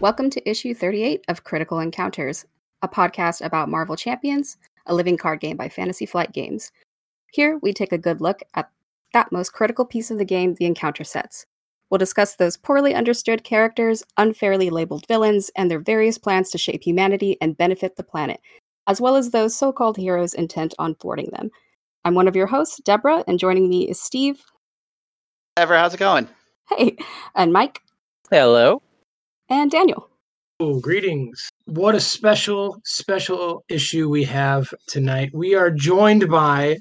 Welcome to issue 38 of Critical Encounters, a podcast about Marvel Champions, a living card game by Fantasy Flight Games. Here, we take a good look at that most critical piece of the game the encounter sets. We'll discuss those poorly understood characters, unfairly labeled villains, and their various plans to shape humanity and benefit the planet, as well as those so called heroes intent on thwarting them. I'm one of your hosts, Deborah, and joining me is Steve. Ever, how's it going? Hey, and Mike. Hello. And Daniel. Oh, greetings. What a special, special issue we have tonight. We are joined by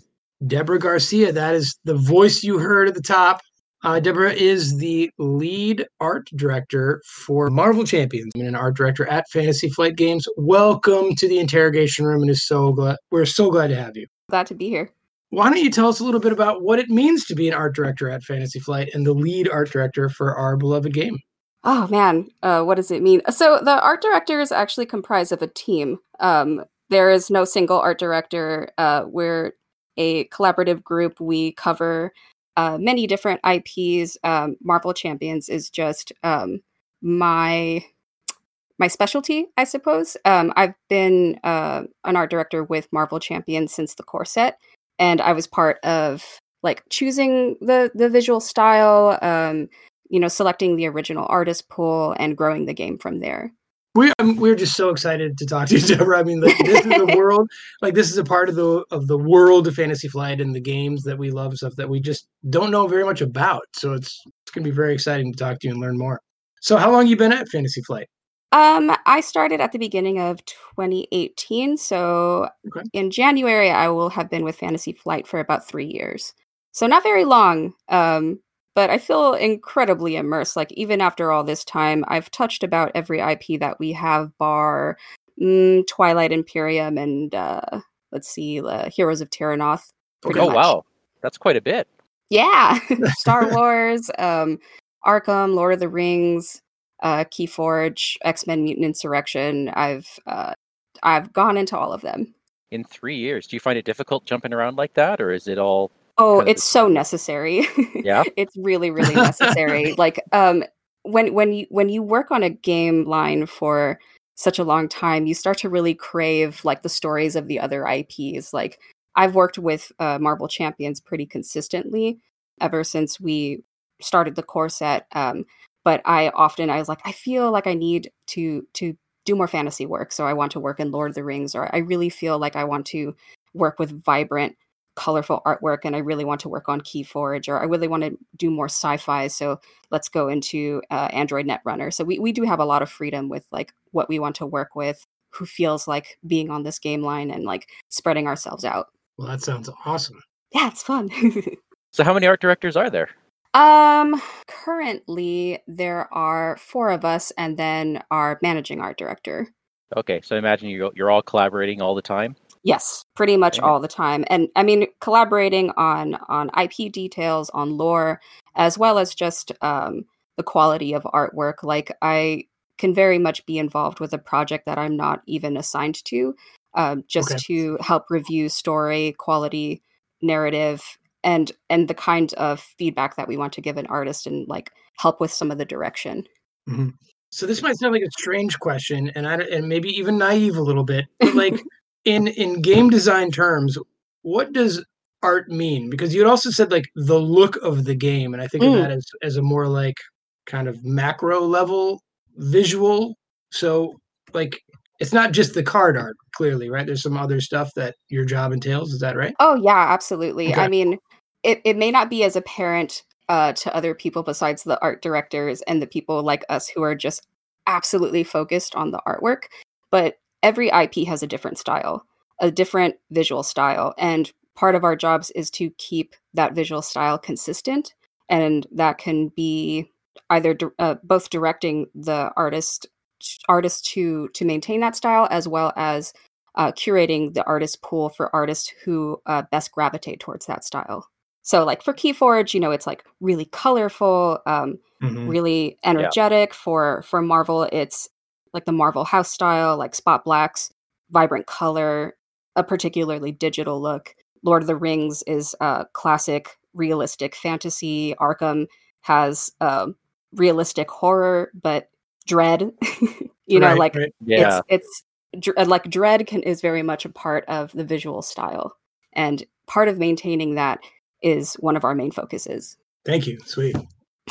Deborah Garcia. That is the voice you heard at the top. Uh, Deborah is the lead art director for Marvel Champions and an art director at Fantasy Flight Games. Welcome to the interrogation room, and is so glad we're so glad to have you. Glad to be here. Why don't you tell us a little bit about what it means to be an art director at Fantasy Flight and the lead art director for our beloved game? Oh man, uh, what does it mean? So the art director is actually comprised of a team. Um, there is no single art director. Uh, we're a collaborative group. We cover uh, many different IPs. Um, Marvel Champions is just um, my my specialty, I suppose. Um, I've been uh, an art director with Marvel Champions since the core set, and I was part of like choosing the the visual style, um, you know, selecting the original artist pool and growing the game from there. We um, we're just so excited to talk to you, Deborah. I mean, like, this is the world. Like this is a part of the of the world of Fantasy Flight and the games that we love, stuff that we just don't know very much about. So it's it's gonna be very exciting to talk to you and learn more. So, how long you been at Fantasy Flight? Um, I started at the beginning of 2018. So Okay. in January, I will have been with Fantasy Flight for about three years. So not very long. Um, but I feel incredibly immersed. Like even after all this time, I've touched about every IP that we have, bar mm, Twilight Imperium and uh, let's see, uh, Heroes of Terrinoth. pretty oh much. wow, that's quite a bit. Yeah, Star Wars, um, Arkham, Lord of the Rings, uh, Keyforge, X Men Mutant Insurrection. I've uh, I've gone into all of them. In three years, do you find it difficult jumping around like that, or is it all? Oh, it's so necessary. Yeah? it's really, really necessary. like, um, when when you when you work on a game line for such a long time, you start to really crave like the stories of the other IPs. Like, I've worked with uh, Marvel Champions pretty consistently ever since we started the core set. Um, but I often I was like, I feel like I need to to do more fantasy work. So I want to work in Lord of the Rings, or I really feel like I want to work with vibrant colorful artwork and I really want to work on Keyforge or I really want to do more sci-fi so let's go into uh, Android Netrunner. So we, we do have a lot of freedom with like what we want to work with, who feels like being on this game line and like spreading ourselves out. Well, that sounds awesome. Yeah, it's fun. So how many art directors are there? um currently there are four of us and then our managing art director. Okay, so I imagine you're, you're all collaborating all the time. Yes, pretty much all the time. And I mean collaborating on on IP details, on lore, as well as just um the quality of artwork. Like I can very much be involved with a project that I'm not even assigned to, um, just Okay. to help review story, quality, narrative, and and the kind of feedback that we want to give an artist and like help with some of the direction. So this might sound like a strange question, and I and maybe even naive a little bit, but like in in game design terms, what does art mean? Because you had also said like the look of the game, and I think Mm. of that as as a more like kind of macro level visual. So like it's not just the card art, clearly, right? There's some other stuff that your job entails. Is that right? Oh yeah, absolutely. Okay. I mean, it, it may not be as apparent uh, to other people besides the art directors and the people like us who are just absolutely focused on the artwork, but every IP has a different style, a different visual style, and part of our jobs is to keep that visual style consistent, and that can be either uh, both directing the artist artists to to maintain that style as well as uh, curating the artist pool for artists who uh, best gravitate towards that style. So, like for Keyforge, you know, it's like really colorful, um, really energetic. For for Marvel, it's like the Marvel house style, like spot blacks, vibrant color, a particularly digital look. Lord of the Rings is uh, classic, realistic fantasy. Arkham has um realistic horror, but dread. you know, like right. Yeah. it's it's dr- uh, like dread can is very much a part of the visual style, and part of maintaining that is one of our main focuses. Thank you. Sweet.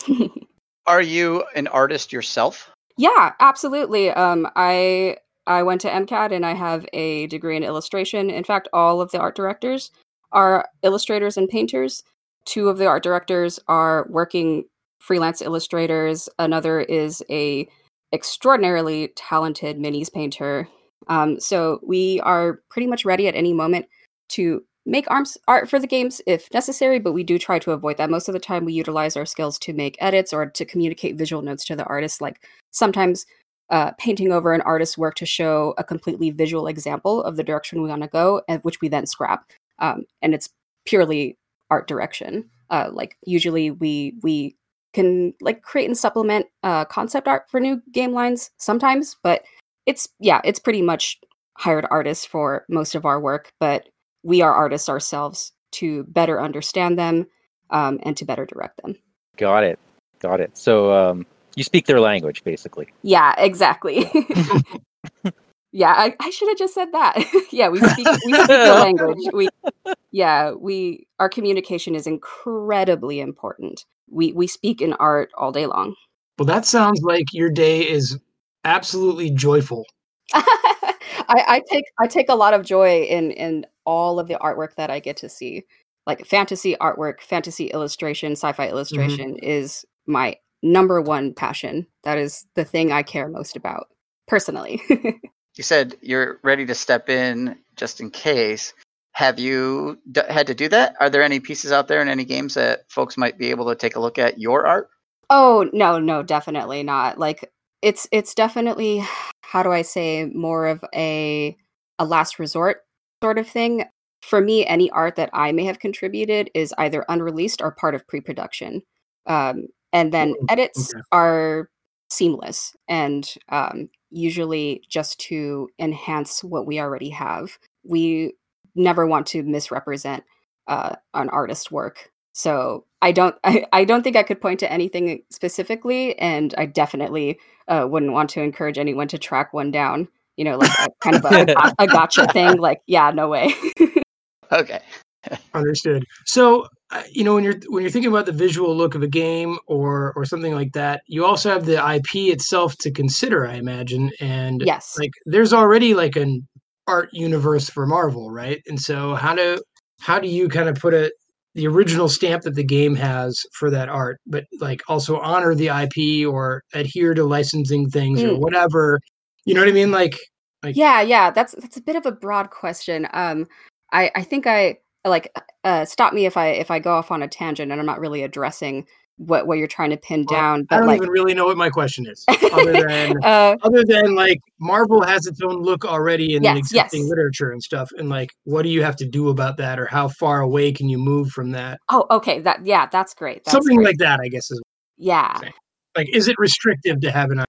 Are you an artist yourself? Yeah, absolutely. Um, I I went to MCAD and I have a degree in illustration. In fact, all of the art directors are illustrators and painters. Two of the art directors are working freelance illustrators. Another is a extraordinarily talented minis painter. Um, so we are pretty much ready at any moment to make arms art for the games if necessary, but we do try to avoid that. Most of the time, we utilize our skills to make edits or to communicate visual notes to the artist. Like sometimes uh, painting over an artist's work to show a completely visual example of the direction we want to go, and which we then scrap. Um, and it's purely art direction. Uh, like usually we we can like create and supplement uh, concept art for new game lines sometimes, but it's yeah, it's pretty much hired artists for most of our work, but we are artists ourselves to better understand them um, and to better direct them. Got it. Got it. So um, you speak their language, basically. Yeah, exactly. yeah, I, I should have just said that. yeah, we speak we speak the language. We yeah, we our communication is incredibly important. We we speak in art all day long. Well, that sounds like your day is absolutely joyful. I, I take I take a lot of joy in in all of the artwork that I get to see. Like fantasy artwork, fantasy illustration, sci-fi mm-hmm. illustration is my number one passion. That is the thing I care most about personally. You said you're ready to step in just in case. Have you d- had to do that? Are there any pieces out there in any games that folks might be able to take a look at your art? Oh no, no, definitely not. Like it's it's definitely how do I say more of a a last resort sort of thing. For me, any art that I may have contributed is either unreleased or part of pre-production. Um, and then edits okay. are seamless and um, usually just to enhance what we already have. We never want to misrepresent uh, an artist's work. So I don't I, I don't think I could point to anything specifically, and I definitely uh, wouldn't want to encourage anyone to track one down. You know, like a, kind of a, a, a gotcha thing. Like, yeah, no way. Okay. Understood. So, uh, you know, when you're when you're thinking about the visual look of a game or or something like that, you also have the IP itself to consider, I imagine. And yes. like, there's already like an art universe for Marvel, right? And so, how do how do you kind of put a the original stamp that the game has for that art, but like also honor the IP or adhere to licensing things or Mm. whatever? You know what I mean? Like, like yeah yeah that's that's a bit of a broad question um i i think i like uh stop me if i if i go off on a tangent and i'm not really addressing what what you're trying to pin well, down I don't like even really know what my question is, other than uh other than like Marvel has its own look already in the Yes, yes. existing literature and stuff, and like, what do you have to do about that, or how far away can you move from that? oh okay that yeah that's great that's Something great. like that, I guess is yeah like, is it restrictive to have an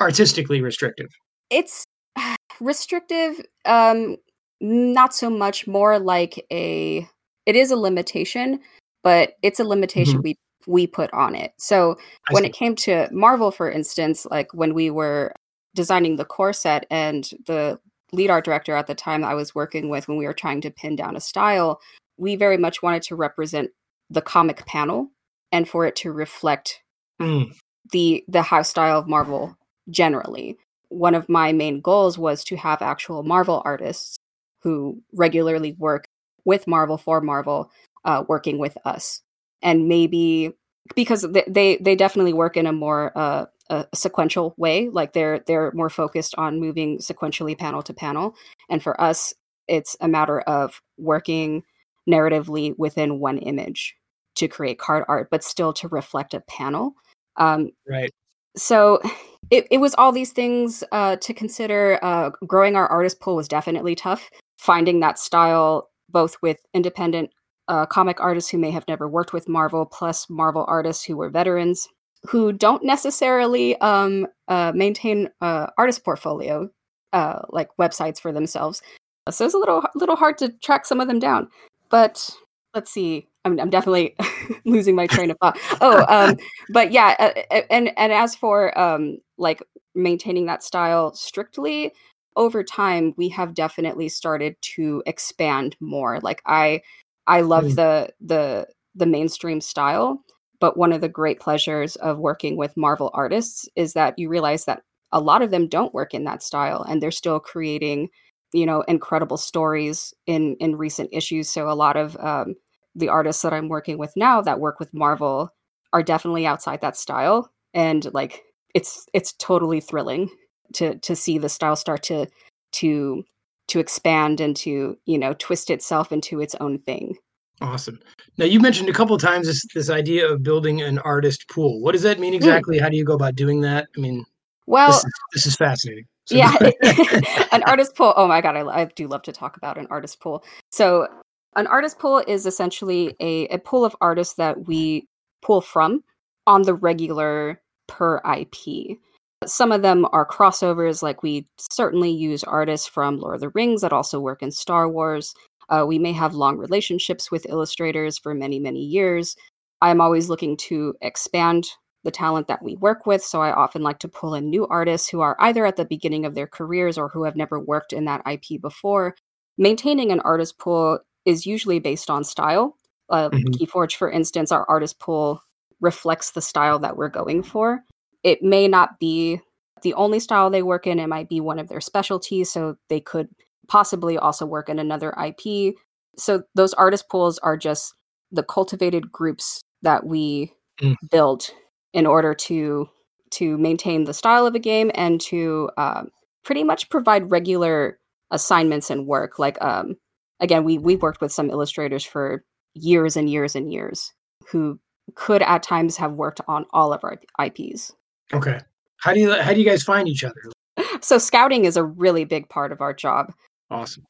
artistically restrictive? it's restrictive um not so much more like a it is a limitation but it's a limitation we we put on it. So when it came to marvel for instance like when we were designing the core set and the lead art director at the time that i was working with when we were trying to pin down a style we very much wanted to represent the comic panel and for it to reflect Mm, the the house style of Marvel generally. One of my main goals was to have actual Marvel artists who regularly work with Marvel for Marvel, uh, working with us, and maybe because they they, definitely work in a more uh, a sequential way. Like they're they're more focused on moving sequentially panel to panel, and for us, it's a matter of working narratively within one image to create card art, but still to reflect a panel. Um, right. so it, it was all these things uh, to consider. Uh, growing our artist pool was definitely tough. Finding that style, both with independent uh, comic artists who may have never worked with Marvel, plus Marvel artists who were veterans who don't necessarily um, uh, maintain uh, artist portfolio uh, like websites for themselves. So it's a little little hard to track some of them down. But let's see. I'm, I'm definitely losing my train of thought. Oh, um, but yeah, uh, and and as for um, like maintaining that style strictly over time, we have definitely started to expand more. Like I, I love Mm. the the the mainstream style, but one of the great pleasures of working with Marvel artists is that you realize that a lot of them don't work in that style, and they're still creating, you know, incredible stories in in recent issues. So a lot of um, the artists that I'm working with now that work with Marvel are definitely outside that style and like it's it's totally thrilling to to see the style start to to to expand and to you know twist itself into its own thing Awesome. Now you mentioned a couple of times this this idea of building an artist pool. What does that mean hmm. exactly? How do you go about doing that? I mean, well this is this is fascinating. So- yeah an artist pool oh my god I, I do love to talk about an artist pool so an artist pool is essentially a, a pool of artists that we pull from on the regular per ip some of them are crossovers like we certainly use artists from lord of the rings that also work in star wars uh, we may have long relationships with illustrators for many many years i'm always looking to expand the talent that we work with. So I often like to pull in new artists who are either at the beginning of their careers or who have never worked in that IP before. Maintaining an artist pool is usually based on style. Uh, Mhm. Keyforge, for instance, our artist pool reflects the style that we're going for. It may not be the only style they work in, it might be one of their specialties. So they could possibly also work in another IP. So those artist pools are just the cultivated groups that we Mm. build in order to to maintain the style of a game and to um, pretty much provide regular assignments and work. Like um, again, we we've worked with some illustrators for years and years and years who could at times have worked on all of our IPs. Okay. How do you how do you guys find each other? So scouting is a really big part of our job. Awesome.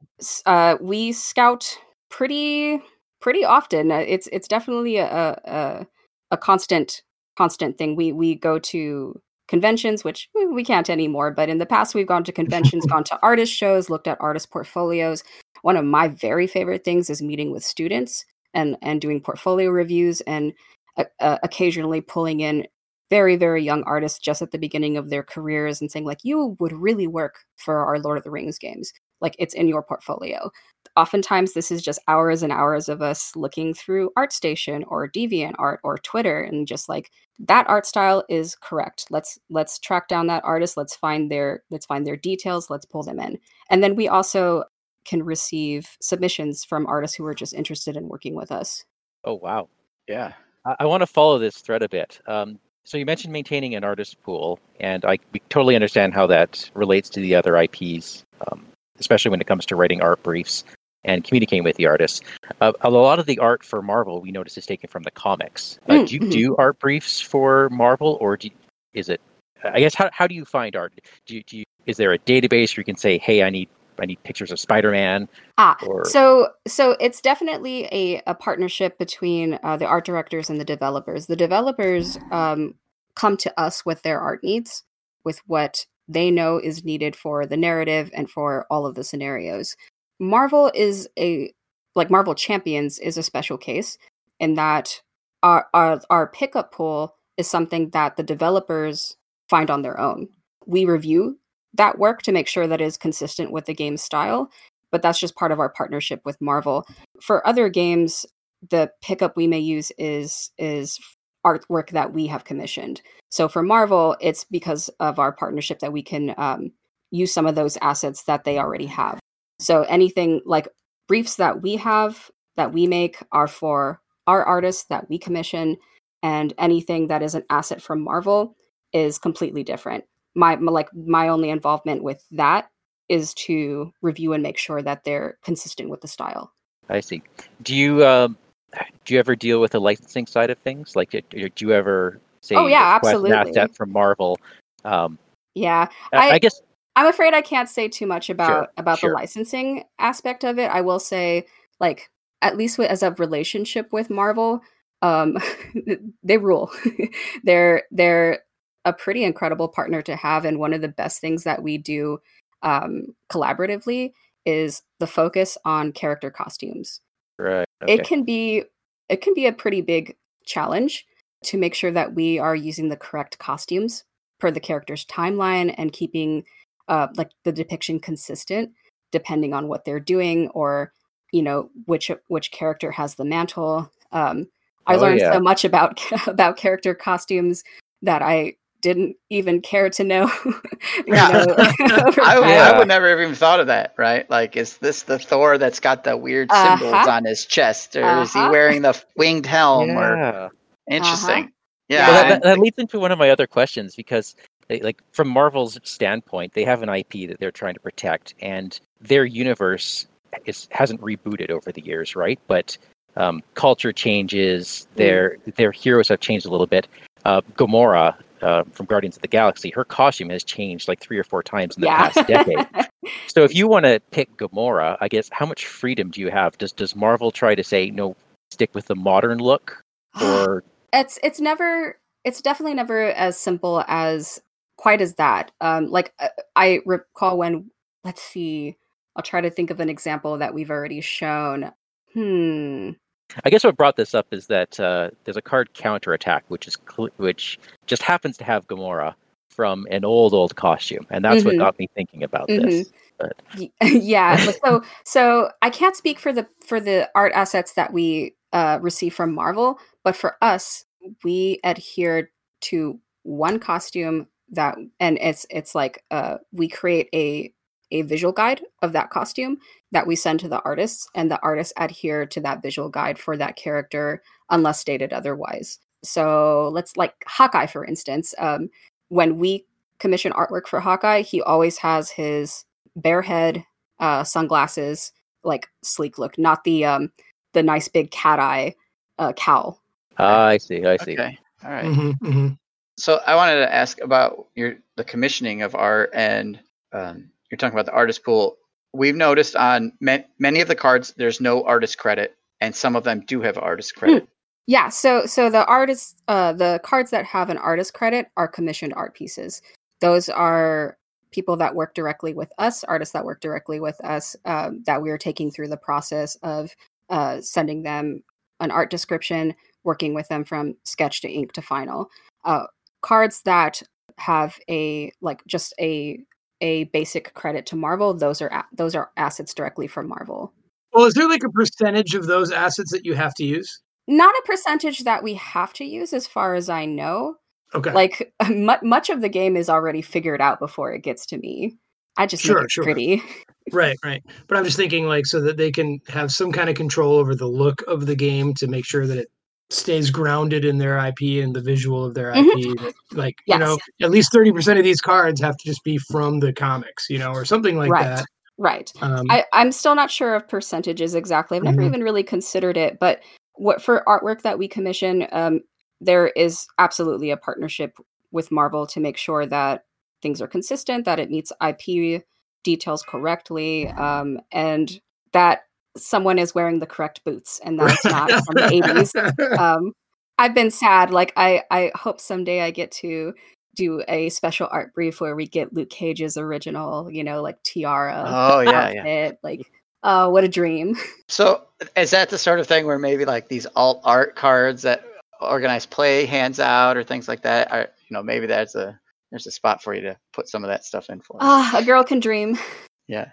uh, we scout pretty pretty often. Uh, It's it's definitely a, a a constant constant thing. We we go to conventions, which we can't anymore. But in the past, we've gone to conventions, gone to artist shows, looked at artist portfolios. One of my very favorite things is meeting with students and and doing portfolio reviews and uh, uh, occasionally pulling in very very young artists just at the beginning of their careers and saying like you would really work for our lord of the rings games. Like it's in your portfolio. Oftentimes this is just hours and hours of us looking through artstation or deviant art or twitter and just like that art style is correct. Let's let's track down that artist. Let's find their let's find their details. Let's pull them in. And then we also can receive submissions from artists who are just interested in working with us. Oh wow. Yeah. I, I want to follow this thread a bit. Um, so you mentioned maintaining an artist pool, and I we totally understand how that relates to the other IPs, um, especially when it comes to writing art briefs and communicating with the artists. Uh, a lot of the art for Marvel we notice is taken from the comics. Uh, Mm, do you mhm. do art briefs for Marvel, or do is it? I guess how how do you find art? Do you, do you is there a database where you can say, hey, I need I need pictures of Spider Man, Ah, or so so it's definitely a, a partnership between uh, the art directors and the developers. The developers um, come to us with their art needs, with what they know is needed for the narrative and for all of the scenarios. Marvel is a like Marvel Champions is a special case in that our our, our pickup pool is something that the developers find on their own. We review that work to make sure that is consistent with the game's style but that's just part of our partnership with Marvel. For other games, the pickup we may use is is artwork that we have commissioned. So for Marvel, it's because of our partnership that we can um, use some of those assets that they already have. So anything like briefs that we have that we make are for our artists that we commission, and anything that is an asset from Marvel is completely different. My, my like my only involvement with that is to review and make sure that they're consistent with the style. I see. Do you um, do you ever deal with the licensing side of things? Like, do you ever say, Oh, yeah, absolutely. asset from Marvel? Um, Yeah, I, I guess I'm afraid I can't say too much about about sure. the licensing aspect of it. I will say, like, at least as a relationship with Marvel, um, they rule. they're they're a pretty incredible partner to have, and one of the best things that we do um, collaboratively is the focus on character costumes. right. Okay. It can be it can be a pretty big challenge to make sure that we are using the correct costumes per the character's timeline and keeping uh, like the depiction consistent depending on what they're doing or you know which which character has the mantle um, i Oh, learned yeah. so much about about character costumes that i didn't even care to know, you Yeah. know, I, would- I would never have even thought of that, right? Like, is this the Thor that's got the weird symbols Uh-huh. on his chest, or is he Uh-huh. wearing the winged helm? Or Yeah. interesting. Yeah, Yeah, Well, that, that, that leads into one of my other questions because, they, like, from Marvel's standpoint, they have an IP that they're trying to protect, and their universe is hasn't rebooted over the years, right? But um, culture changes. Their their heroes have changed a little bit. Uh, Gamora uh, from Guardians of the Galaxy, her costume has changed like three or four times in the yeah. past decade. So if you want to pick Gamora, I guess how much freedom do you have? Does does Marvel try to say no, stick with the modern look, or it's it's never it's definitely never as simple as quite as that um like uh, i recall when let's see i'll try to think of an example that we've already shown hmm I guess what brought this up is that uh, there's a card counterattack, which is cl- which just happens to have Gamora from an old old costume, and that's what Mhm. got me thinking about this. But yeah so so i can't speak for the for the art assets that we uh receive from marvel but for us we adhere to one costume that and it's it's like uh we create a a visual guide of that costume that we send to the artists and the artists adhere to that visual guide for that character unless stated otherwise so let's like hawkeye for instance um when we commission artwork for hawkeye he always has his bare head, uh, sunglasses, like sleek look, not the um the nice big cat eye uh, cowl. ah, I see, I see. okay, all right. hmm hmm So I wanted to ask about your the commissioning of art, and um, you're talking about the artist pool. We've noticed on ma- many of the cards, there's no artist credit, and some of them do have artist credit. Yeah, so so the artists, uh, the cards that have an artist credit are commissioned art pieces. Those are people that work directly with us, artists that work directly with us, um, that we are taking through the process of uh, sending them an art description, working with them from sketch to ink to final. Uh, cards that have a like just a a basic credit to Marvel, those are those are assets directly from Marvel. Well, is there like a percentage of those assets that you have to use? Not a percentage that we have to use, as far as I know. Okay. like mu- much of the game is already figured out before it gets to me i just Sure, sure. pretty Right, right. But I'm just thinking like so that they can have some kind of control over the look of the game to make sure that it stays grounded in their IP and the visual of their IP. That, like, you know, at least 30% of these cards have to just be from the comics, you know, or something like Right. that. right Um, I, i'm still not sure of percentages exactly i've never Mhm. even really considered it but what for artwork that we commission um, there is absolutely a partnership with marvel to make sure that things are consistent that it meets ip details correctly um, and that someone is wearing the correct boots and that's not from the 80s um i've been sad like i i hope someday i get to do a special art brief where we get luke cage's original you know like tiara Oh yeah, yeah. like oh what a dream So is that the sort of thing where maybe like these alt art cards that organized play hands out or things like that? Are, you know, maybe that's a there's a spot for you to put some of that stuff in for. ah a girl can dream Yeah.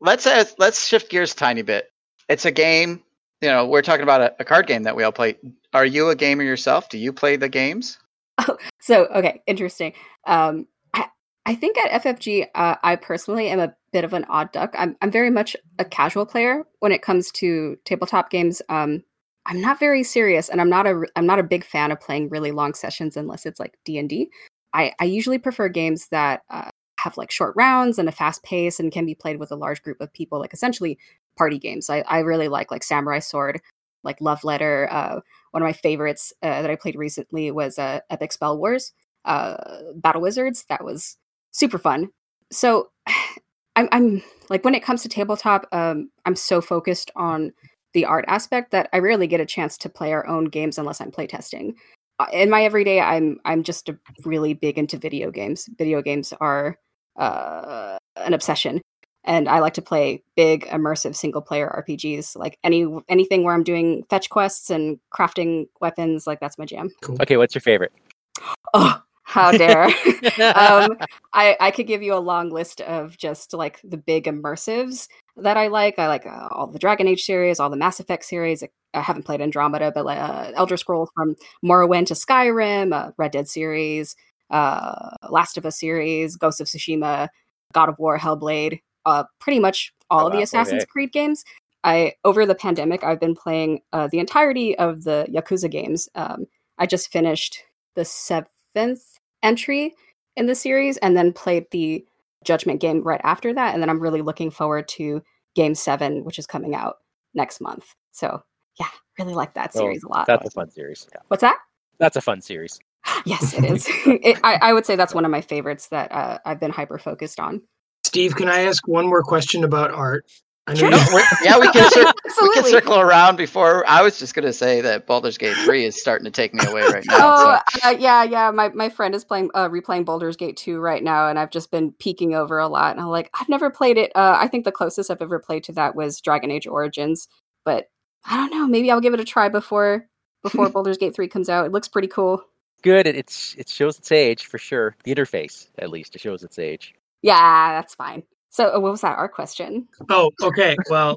Let's uh, let's shift gears tiny bit. It's a game. You know, we're talking about a, a card game that we all play. Are you a gamer yourself? Do you play the games? Oh, so okay interesting um i i think at ffg uh, i personally am a bit of an odd duck i'm i'm very much a casual player when it comes to tabletop games um i'm not very serious and i'm not a i'm not a big fan of playing really long sessions unless it's like d&d i i usually prefer games that uh, have like short rounds and a fast pace and can be played with a large group of people like essentially party games i i really like like samurai sword like love letter uh one of my favorites uh, that I played recently was uh, Epic Spell Wars, uh, Battle Wizards. That was super fun. So I'm, I'm like when it comes to tabletop, um, I'm so focused on the art aspect that I rarely get a chance to play our own games unless I'm playtesting. Uh, In my everyday, I'm I'm just really big into video games. Video games are uh, an obsession, and I like to play big, immersive single player RPGs. Like any anything where I'm doing fetch quests and crafting weapons, like that's my jam. Cool. Okay, what's your favorite? Oh, how dare! um, I I could give you a long list of just like the big immersives that I like. I like uh, all the Dragon Age series, all the Mass Effect series. I haven't played Andromeda, but like uh, Elder Scrolls from Morrowind to Skyrim, uh, Red Dead series, uh, Last of Us series, Ghost of Tsushima, God of War, Hellblade, uh, pretty much all Oh, of the wow, Assassin's okay. Creed games. I over the pandemic, I've been playing uh, the entirety of the Yakuza games. Um, I just finished the seventh entry in the series, and then played the Judgment game right after that. And then I'm really looking forward to Game Seven, which is coming out next month. So yeah, really like that Oh, series a lot. That's a fun series. Yeah. What's that? That's a fun series. Yes, it is. it, I, I would say that's one of my favorites that uh, I've been hyper focused on. Steve, can I ask one more question about art? I know Sure. you- We're- yeah, we can, cir- we can Absolutely. circle around before. I was just going to say that Baldur's Gate 3 is starting to take me away right now. Oh so. uh, yeah, yeah. My my friend is playing uh, replaying Baldur's Gate 2 right now, and I've just been peeking over a lot. And I'm like, I've never played it. Uh, I think the closest I've ever played to that was Dragon Age Origins, but I don't know. Maybe I'll give it a try before before Baldur's Gate 3 comes out. It looks pretty cool. Good. It, it's it shows its age for sure. The interface, at least, it shows its age. Yeah, that's fine. So, uh, what was that? Our question? Oh, okay. Well,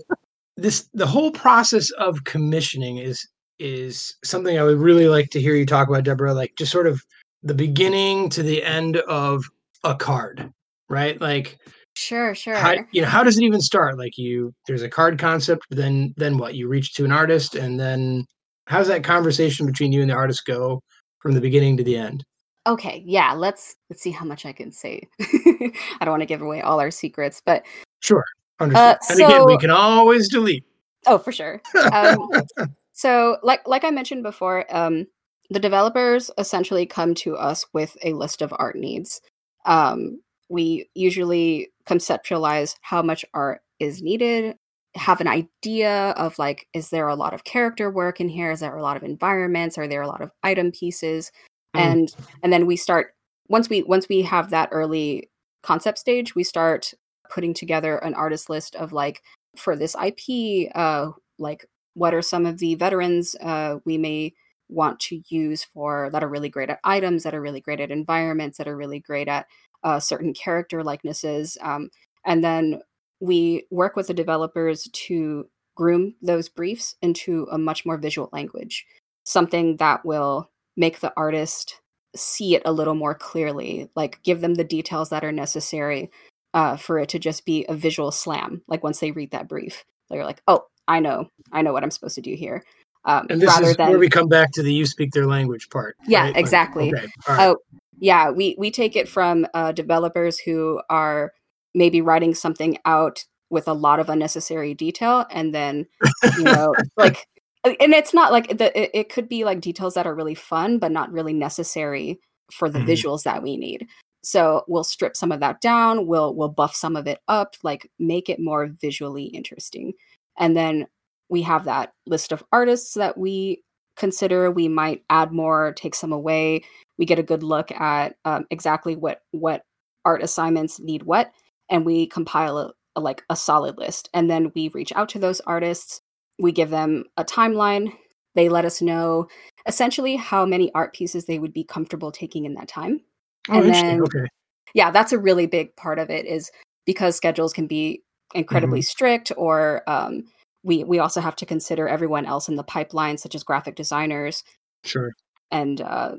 this the whole process of commissioning is is something I would really like to hear you talk about, Deborah. Like just sort of the beginning to the end of a card, right? Like Sure, sure. how you know how does it even start? Like you there's a card concept, then then what? You reach to an artist, and then how's that conversation between you and the artist go from the beginning to the end? okay yeah let's let's see how much i can say i don't want to give away all our secrets but Sure, understood. Uh, and again, we can always delete. oh for sure um, so like like i mentioned before um, the developers essentially come to us with a list of art needs um, we usually conceptualize how much art is needed have an idea of like is there a lot of character work in here? Is there a lot of environments? Are there a lot of item pieces? Mm. and and then we start once we once we have that early concept stage we start putting together an artist list of like for this ip uh like what are some of the veterans uh we may want to use for that are really great at items that are really great at environments that are really great at uh, certain character likenesses um, and then we work with the developers to groom those briefs into a much more visual language something that will make the artist see it a little more clearly like give them the details that are necessary uh, for it to just be a visual slam like once they read that brief they're like oh i know i know what i'm supposed to do here um, And this rather is than where we come back to the you speak their language part. Yeah, right? Like, exactly. okay, all right. Oh, yeah, we we take it from uh, developers who are maybe writing something out with a lot of unnecessary detail, and then you know, like, and it's not like the it, it could be like details that are really fun, but not really necessary for the Mhm. visuals that we need. So we'll strip some of that down. We'll we'll buff some of it up, like make it more visually interesting, and then we have that list of artists that we consider we might add more take some away we get a good look at um, exactly what what art assignments need what and we compile a, a, like a solid list and then we reach out to those artists we give them a timeline they let us know essentially how many art pieces they would be comfortable taking in that time Oh, and then- okay. yeah that's a really big part of it is because schedules can be incredibly strict or um, we we also have to consider everyone else in the pipeline such as graphic designers Sure. and uh,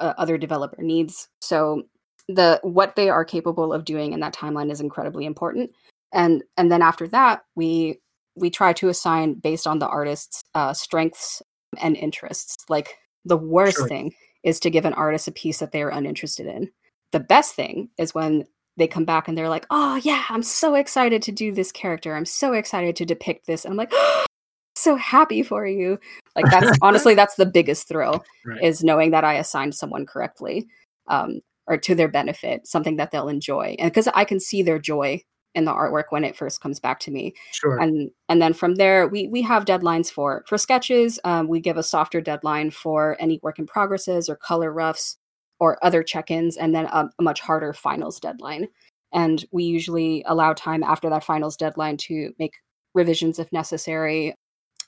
uh, other developer needs. So the what they are capable of doing in that timeline is incredibly important. And and then after that, we we try to assign based on the artist's uh, strengths and interests. Like the worst Sure. thing is to give an artist a piece that they are uninterested in. The best thing is when they come back and they're like, "Oh yeah, I'm so excited to do this character. I'm so excited to depict this." And I'm like, "So happy for you." Like that's honestly that's the biggest thrill Right. is knowing that I assigned someone correctly um, or to their benefit, something that they'll enjoy. And because I can see their joy in the artwork when it first comes back to me. Sure. And and then from there we we have deadlines for for sketches. Um, we give a softer deadline for any work in progresses or color roughs or other check-ins, and then a, a much harder finals deadline. and we usually allow time after that finals deadline to make revisions if necessary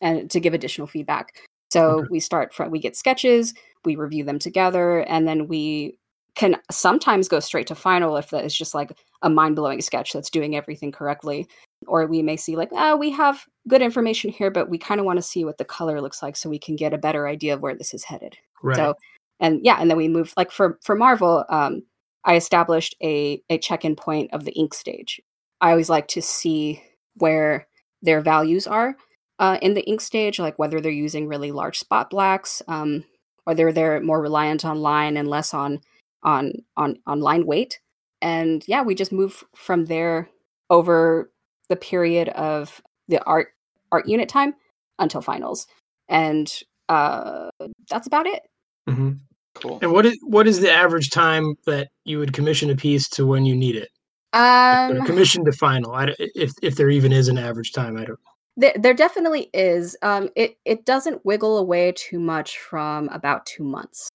and to give additional feedback. So Okay. we start from we get sketches, we review them together, and then we can sometimes go straight to final if that is just like a mind-blowing sketch that's doing everything correctly. Or we may see like, oh, we have good information here, but we kind of want to see what the color looks like so we can get a better idea of where this is headed. Right. So and yeah, and then we move like for for Marvel, um, I established a a check-in point of the ink stage. I always like to see where their values are uh, in the ink stage, like whether they're using really large spot blacks, um, whether they're more reliant on line and less on on on on line weight. And yeah, we just move from there over the period of the art art unit time until finals, and uh, that's about it. hmm Cool. And what is what is the average time that you would commission a piece to when you need it? Or Um, commission to final. I, if if there even is an average time, I don't. There, there definitely is. Um, it it doesn't wiggle away too much from about two months.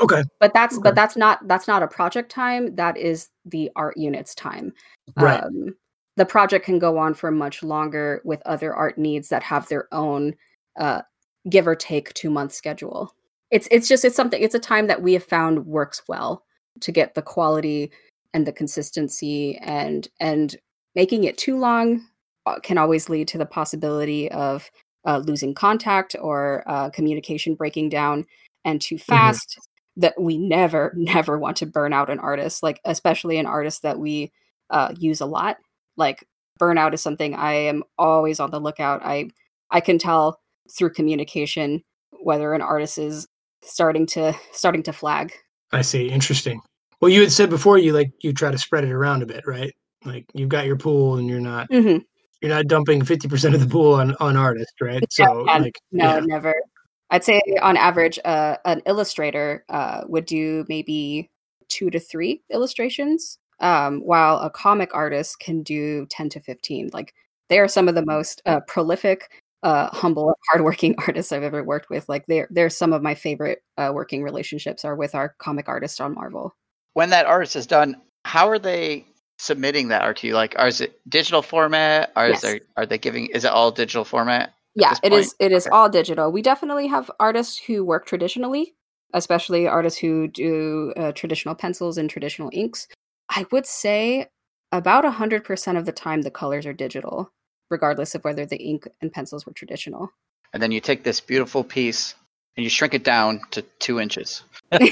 Okay. But that's Okay. but that's not that's not a project time. That is the art unit's time. Right. Um, the project can go on for much longer with other art needs that have their own, uh, give or take two month schedule. It's it's just it's something it's a time that we have found works well to get the quality and the consistency and and making it too long uh, can always lead to the possibility of uh, losing contact or uh, communication breaking down and too fast that we never never want to burn out an artist like especially an artist that we uh, use a lot like burnout is something i am always on the lookout i i can tell through communication whether an artist is starting to starting to flag I see. Interesting. Well, you had said before you like you try to spread it around a bit, right? Like you've got your pool, and you're not Mhm. you're not dumping fifty percent of the pool on on artists, right? So and like no yeah. never i'd say on average uh, an illustrator uh, would do maybe two to three illustrations um, while a comic artist can do 10 to 15 like they are some of the most uh, prolific uh, humble hardworking artists i've ever worked with like they're they're some of my favorite uh, working relationships are with our comic artists on marvel When that artist is done, how are they submitting that art to you? Like, are is it digital format? Are Yes. there are they giving? Is it all digital format? Yeah this it is point? it is Okay. all digital we definitely have artists who work traditionally especially artists who do uh, traditional pencils and traditional inks i would say about 100% of the time the colors are digital regardless of whether the ink and pencils were traditional And then you take this beautiful piece and you shrink it down to two inches. and,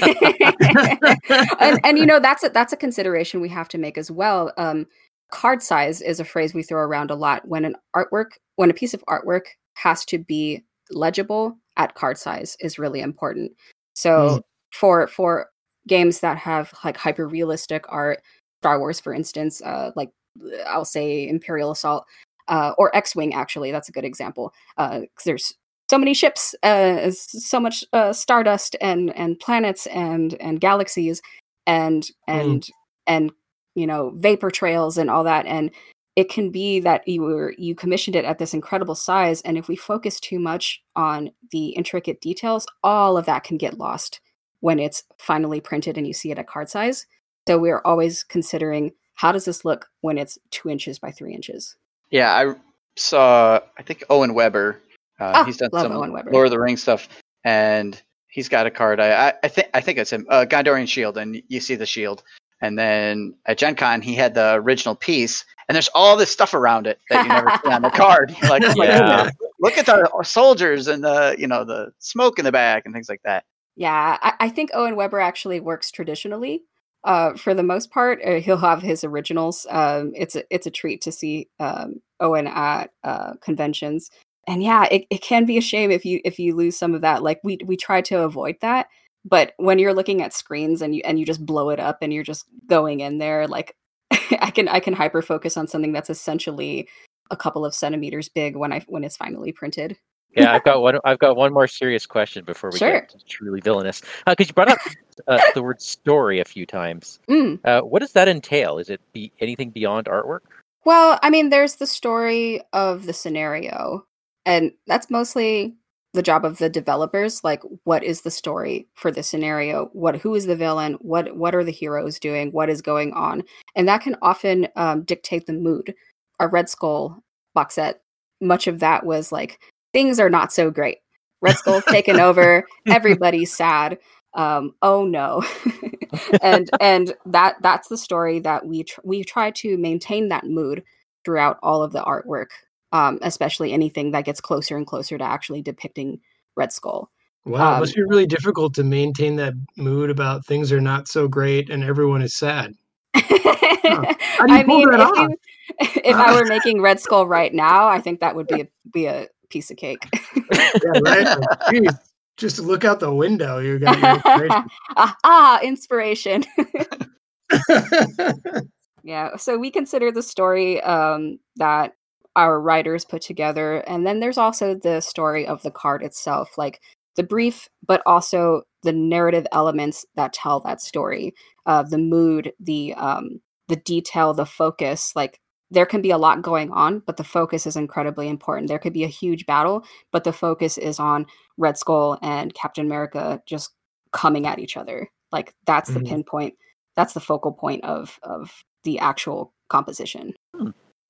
and you know that's a, that's a consideration we have to make as well. Um, card size is a phrase we throw around a lot when an artwork when a piece of artwork has to be legible at card size is really important. So for for games that have like hyper realistic art, Star Wars for instance, uh, like I'll say Imperial Assault uh, or X Wing actually that's a good example. Uh, there's so many ships, uh, so much uh, stardust and and planets and and galaxies and and and you know vapor trails and all that and it can be that you were you commissioned it at this incredible size and if we focus too much on the intricate details all of that can get lost when it's finally printed and you see it at card size so we're always considering how does this look when it's two inches by three inches Yeah, I saw. I think Owen Weber. Uh, Ah, he's done some. Lord of the Rings stuff, and he's got a card. I, I, I think I think it's him, uh, Gondorian Shield, and you see the shield. And then at Gen Con, he had the original piece, and there's all this stuff around it that you never see on the card. Like, oh Yeah. goodness, look at the soldiers and the you know the smoke in the back and things like that. Yeah, I, I think Owen Weber actually works traditionally. Uh, for the most part, uh, he'll have his originals. Um, it's a it's a treat to see um, Owen at uh, conventions, and yeah, it, it can be a shame if you if you lose some of that. Like we we try to avoid that, but when you're looking at screens and you and you just blow it up and you're just going in there, like I can I can hyper focus on something that's essentially a couple of centimeters big when I when it's finally printed. Yeah, I've got one. I've got one more serious question before we Sure. get to truly villainous. Because you brought up uh, the word story a few times. Mm. Uh, what does that entail? Is it be anything beyond artwork? Well, I mean, there's the story of the scenario, and that's mostly the job of the developers like what is the story for this scenario? What who is the villain? What what are the heroes doing? What is going on? And that can often um, dictate the mood. A red skull box set much of that was like things are not so great. Red skull taken over everybody's sad. Um, oh no. And and that that's the story that we tr- we try to maintain that mood throughout all of the artwork um, especially anything that gets closer and closer to actually depicting Red Skull. Wow, it Um, must be really difficult to maintain that mood about things are not so great and everyone is sad. You I mean, if, you, if I were making Red Skull right now, I think that would be a, be a piece of cake. Yeah, right? Geez, just look out the window. You got inspiration. ah, inspiration. yeah, so we consider the story um, that our writers put together, and then there's also the story of the card itself, like the brief, but also the narrative elements that tell that story, uh, the mood, the um, the detail, the focus. Like there can be a lot going on, but the focus is incredibly important. There could be a huge battle, but the focus is on Red Skull and Captain America just coming at each other. Like that's the Mhm. pinpoint. That's the focal point of of the actual composition.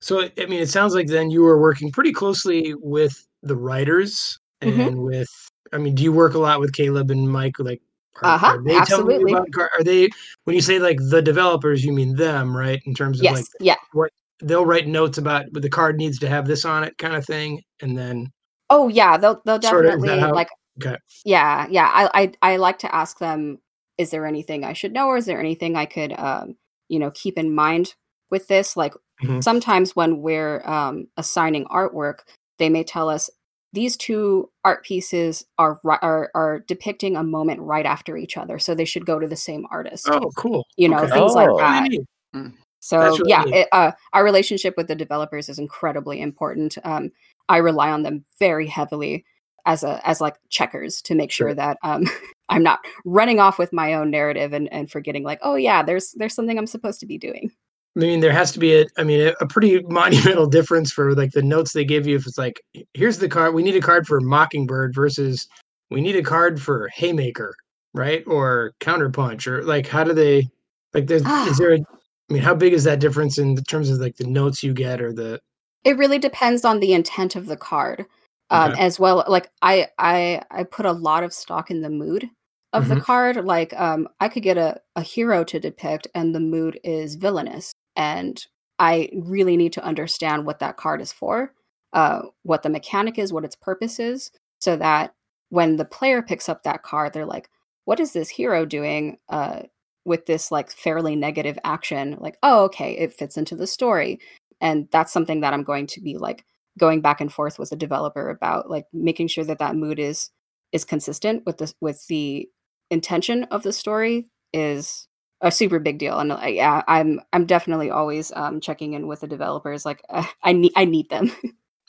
So, I mean, it sounds like then you were working pretty closely with the writers Mhm. and with, I mean, do you work a lot with Caleb and Mike? Like, are, Uh-huh, are they absolutely. about, are they, when you say like the developers, you mean them, right? In terms of Yes, like, yeah. what they'll write notes about but the card needs to have this on it kind of thing. And then, Oh yeah, they'll they'll Sort of, definitely like okay. yeah, yeah. I, I I like to ask them, is there anything I should know or is there anything I could um, you know, keep in mind with this? Like Mhm. sometimes when we're um assigning artwork, they may tell us these two art pieces are are are depicting a moment right after each other, so they should go to the same artist. Oh, cool. you know, Okay. things Oh. like Really that. neat. So really yeah, it, uh, our relationship with the developers is incredibly important. Um, I rely on them very heavily as a as like checkers to make sure Sure. that um, I'm not running off with my own narrative and, and forgetting like, oh yeah, there's there's something I'm supposed to be doing. I mean, there has to be a, I mean, a, a pretty monumental difference for like the notes they give you. If it's like, here's the card, we need a card for Mockingbird versus we need a card for Haymaker, right? Or Counterpunch, or like, how do they, like, there's, is there a, I mean, how big is that difference in terms of like the notes you get or the, It really depends on the intent of the card, um, Okay. as well. Like I I I put a lot of stock in the mood of the Mhm. card. Like um, I could get a a hero to depict, and the mood is villainous, and I really need to understand what that card is for, uh, what the mechanic is, what its purpose is, so that when the player picks up that card, they're like, "What is this hero doing?" Uh, with this like fairly negative action like oh okay it fits into the story and that's something that i'm going to be like going back and forth with the developer about like making sure that that mood is is consistent with the with the intention of the story is a super big deal and uh, yeah i'm i'm definitely always um checking in with the developers like uh, i need i need them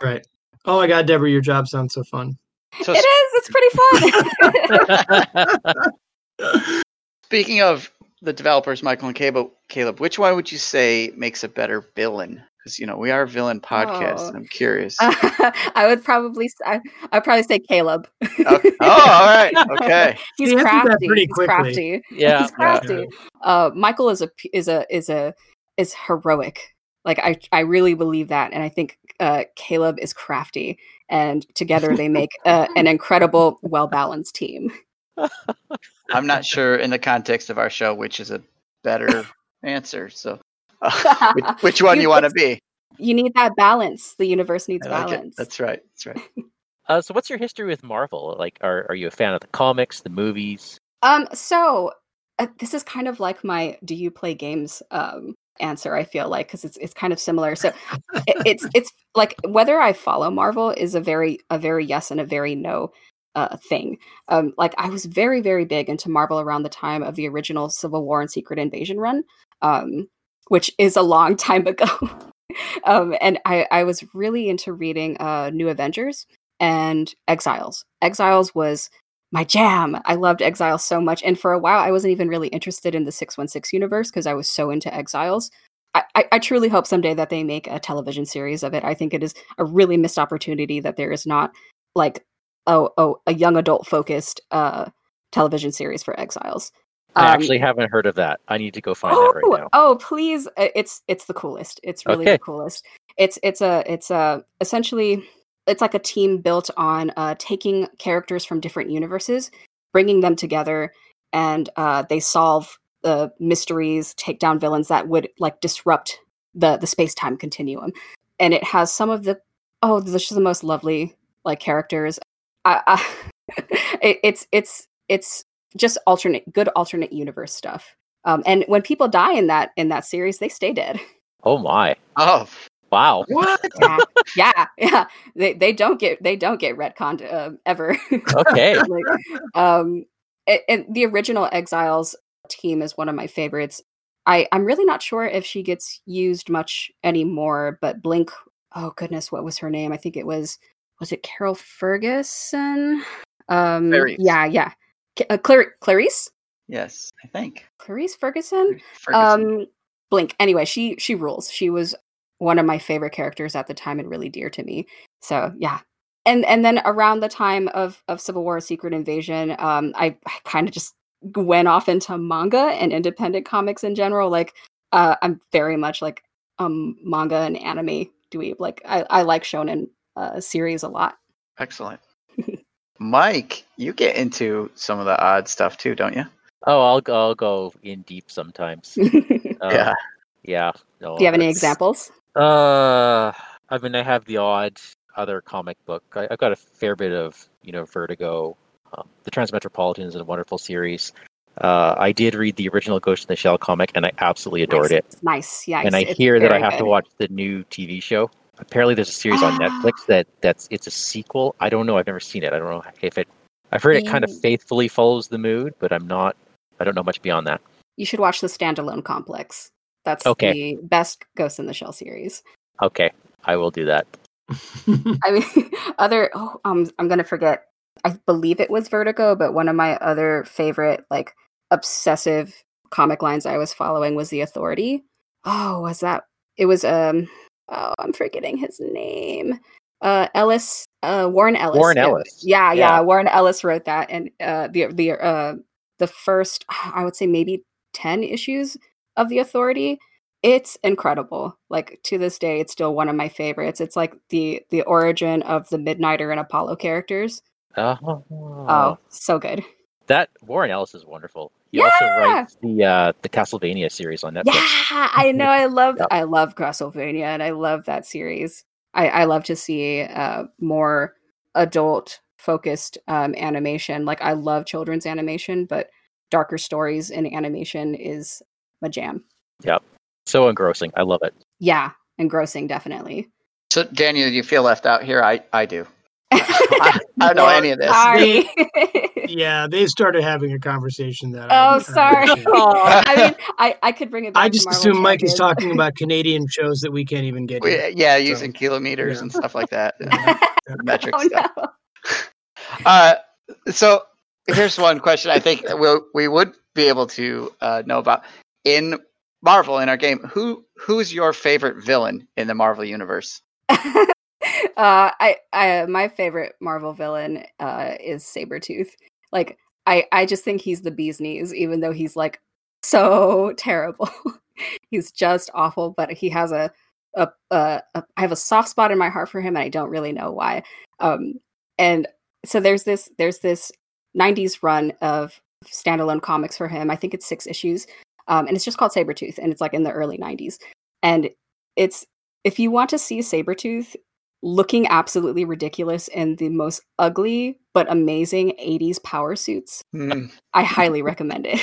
right? Oh my God, Deborah, your job sounds so fun. So it is it's pretty fun speaking of the developers, Michael and Caleb, Caleb, which one would you say makes a better villain? Because you know we are a villain podcast. Oh. and I'm curious. i would probably I would probably say caleb okay. Oh, all right. Okay. he's You crafty he's crafty yeah, he's yeah. crafty. Uh, Michael is a is a is a is heroic. Like I I really believe that, and I think uh, Caleb is crafty, and together they make uh, an incredible, well balanced team. I'm not sure in the context of our show which is a better answer. So, uh, which, which one You- you want to be? You need that balance. The universe needs I like it. balance. That's right. That's right. Uh, so, what's your history with Marvel? Like, are are you a fan of the comics, the movies? Um, so uh, this is kind of like my "Do you play games?" um answer. I feel like because it's it's kind of similar. So it, it's it's like whether I follow Marvel is a very a very yes and a very no uh, thing. Um, like I was very very big into Marvel around the time of the original Civil War and Secret Invasion run, um, which is a long time ago. um, and I I was really into reading uh, New Avengers and Exiles. Exiles was my jam. I loved Exiles so much. And for a while, I wasn't even really interested in the 616 universe because I was so into Exiles. I, I, truly hope someday that they make a television series of it. I think it is a really missed opportunity that there is not like a, a, a young adult focused uh, television series for Exiles. I Um, actually haven't heard of that. I need to go find oh, that right now. oh, please! uh, It's it's the coolest. It's really Okay. the coolest. It's it's a it's a essentially it's like a team built on uh, taking characters from different universes, bringing them together, and uh, they solve the mysteries, take down villains that would like disrupt the the space time continuum. And it has some of the oh, this is the most lovely like characters. I, I, it, it's it's it's just alternate good alternate universe stuff. Um, and when people die in that in that series, they stay dead. Oh my! Oh, Wow. What? Yeah, yeah, yeah. They they don't get they don't get retconned uh, ever. Okay. like, um, a- and the original Exiles team is one of my favorites. I I'm really not sure if she gets used much anymore, but Blink. Oh goodness, what was her name? I think it was was it Carol Ferguson? Um, Clarice. yeah, yeah. Uh, Clar- Clarice, yes, I think. Clarice Ferguson. Ferguson. Um, Blink. Anyway, she she rules. She was one of my favorite characters at the time and really dear to me. So yeah. And and then around the time of of Civil War: Secret Invasion, um, I, I kind of just went off into manga and independent comics in general. Like, uh, I'm very much like um manga and anime dweeb. Like, I I like shonen uh, series a lot. Excellent. Mike, you get into some of the odd stuff too, don't you? Oh, I'll go, I'll go in deep sometimes. Uh, Yeah. Yeah. No, you have any examples? Uh, I mean, I have the odd other comic book. I, I've got a fair bit of, you know, Vertigo. Um, the Transmetropolitan is a wonderful series. Uh, I did read the original Ghost in the Shell comic, and I absolutely adored nice. it. Nice. Yeah. and I it's- it's hear that I very have to watch the new TV show. Apparently, there's a series on. Netflix that that's it's a sequel. I don't know. I've never seen it. I don't know if it. I've heard it kind of faithfully follows the mood, but I'm not. I don't know much beyond that. You should watch the standalone complex. That's Okay. the best Ghost in the Shell series. Okay, I will do that. I mean, other oh, um, I'm gonna forget. I believe it was Vertigo, but one of my other favorite like obsessive comic lines I was following was The Authority. Oh, was that? It was um. Oh, I'm forgetting his name. Uh, Ellis. Uh, Warren Ellis. Warren Yeah. Ellis. Yeah, yeah, Yeah. Warren Ellis wrote that, and uh, the the uh the first I would say maybe ten issues of The Authority it's incredible like to this day it's still one of my favorites it's like the the origin of the midnighter and apollo characters Oh, oh so good that Warren Ellis is wonderful. He also Yeah! writes the uh, the Castlevania series on Netflix. yeah i know i love Yep. i love castlevania and i love that series i i love to see uh more adult focused um animation like i love children's animation but darker stories in animation is my jam Yep. So engrossing. I love it. yeah engrossing definitely So, Daniel, do you feel left out here? I, I do. I, I don't know any of this. sorry yeah, they started having a conversation that. Oh, I, sorry. I, I mean, I, I could bring it back. I just assume Mike is talking about Canadian shows that we can't even get. We- here. yeah, using kilometers yeah. and stuff like that. Yeah. Metric oh, stuff. no. Uh, so here's one question I think we'll, we would be able to uh, know about in Marvel in our game. Who who's your favorite villain in the Marvel universe? Uh, I, I, my favorite Marvel villain uh, is Sabretooth. Like, I, I just think he's the bee's knees, even though he's like so terrible. he's just awful, but he has a, a, a, a, I have a soft spot in my heart for him, and I don't really know why. Um, and so there's this, there's this '90s run of standalone comics for him. I think it's six issues, um, and it's just called Sabretooth, and it's like in the early '90s, and it's if you want to see Sabretooth looking absolutely ridiculous in the most ugly but amazing 80s power suits, Hmm, I highly recommend it.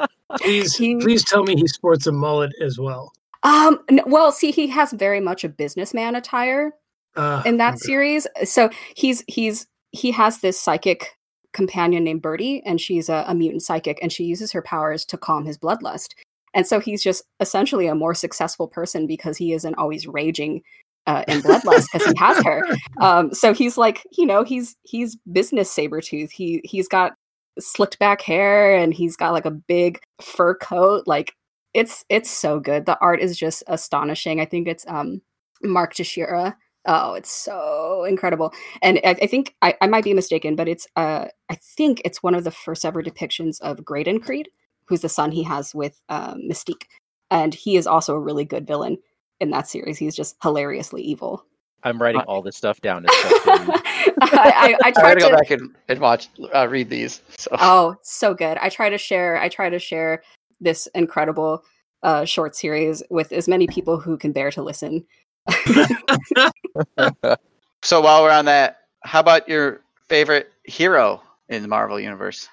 Please, He- please tell me he sports a mullet as well. Um well, see he has very much a businessman attire Uh, in that okay. series. So he's he's he has this psychic companion named Birdie and she's a, a mutant psychic and she uses her powers to calm his bloodlust. And so he's just essentially a more successful person because he isn't always raging uh, in bloodlust because he has her. Um, so he's like, you know, he's he's business Sabretooth. He he's got slicked back hair and he's got like a big fur coat. Like it's it's so good. The art is just astonishing. I think it's um Mark Texeira Oh, it's so incredible. And I, I think I, I might be mistaken, but it's uh I think it's one of the first ever depictions of Graydon Creed, who's the son he has with um, Mystique. And he is also a really good villain in that series. He's just hilariously evil. I'm writing all this stuff down. as stuff to read. I, I, I I tried gotta go back and, and watch, uh, read these. So Oh, so good. I try to share I try to share this incredible uh short series with as many people who can bear to listen. so while we're on that, how about your favorite hero in the Marvel universe?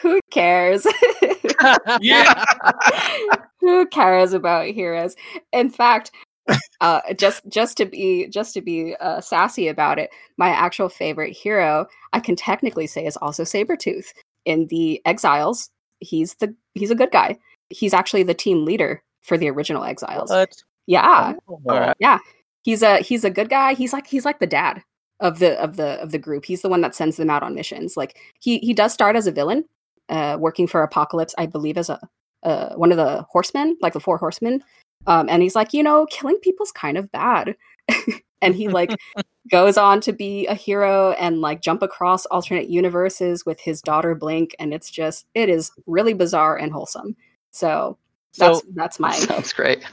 who cares? Yeah. who cares about heroes? In fact, uh, just just to be just to be uh, sassy about it, my actual favorite hero, I can technically say, is also Sabretooth. In the Exiles, he's the he's a good guy. He's actually the team leader for the original Exiles. What? Yeah, Oh, yeah. He's a he's a good guy. He's like he's like the dad of the of the of the group. He's the one that sends them out on missions. Like he he does start as a villain, uh, working for Apocalypse, I believe, as a uh, one of the horsemen, like the four horsemen. Um, and he's like, you know, killing people's kind of bad. and he like goes on to be a hero and like jump across alternate universes with his daughter Blink, and it's just it is really bizarre and wholesome. So that's So that's my Sounds great.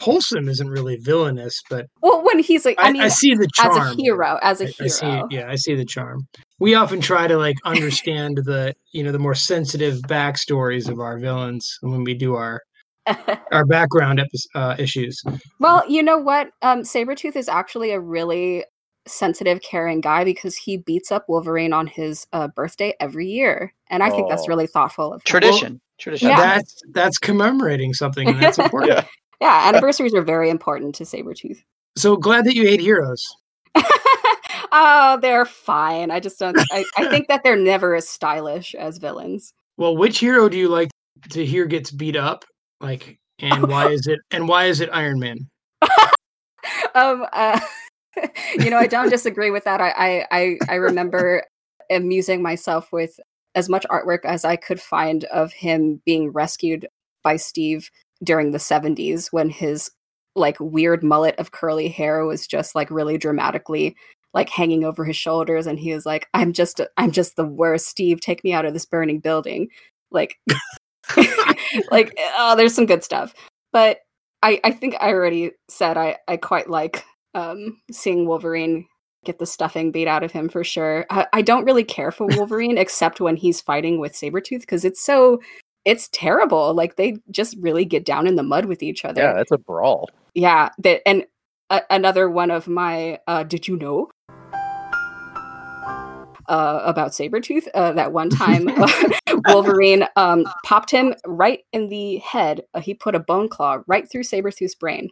Wholesome isn't really villainous, but well when he's like I, I mean I see the charm as a hero, as a I, I hero. I see, yeah, I see the charm. We often try to like understand the, you know, the more sensitive backstories of our villains when we do our our background epi- uh, issues. well, you know what? Um, Sabretooth is actually a really sensitive, caring guy because he beats up Wolverine on his uh, birthday every year. And I think that's Oh. really thoughtful of him. Tradition. Tradition. Yeah. That's that's commemorating something, and that's important. Yeah. Yeah, anniversaries are very important to Sabretooth. So glad that you hate heroes. Oh, they're fine. I just don't I, I think that they're never as stylish as villains. Well, which hero do you like to hear gets beat up? Like, and why is it? And why is it Iron Man? um uh, you know i don't disagree with that I, I i i remember amusing myself with as much artwork as i could find of him being rescued by steve during the 70s when his like weird mullet of curly hair was just like really dramatically like hanging over his shoulders and he was like i'm just i'm just the worst steve take me out of this burning building like like oh there's some good stuff but I, I think I already said I, I quite like um, seeing Wolverine get the stuffing beat out of him for sure. I, I don't really care for Wolverine except when he's fighting with Sabretooth because it's so it's terrible. Like they just really get down in the mud with each other. yeah, that's a brawl. Yeah, that and a another one of my uh, did you know uh, about Sabretooth uh, that one time Wolverine um, popped him right in the head. Uh, he put a bone claw right through Sabretooth's brain,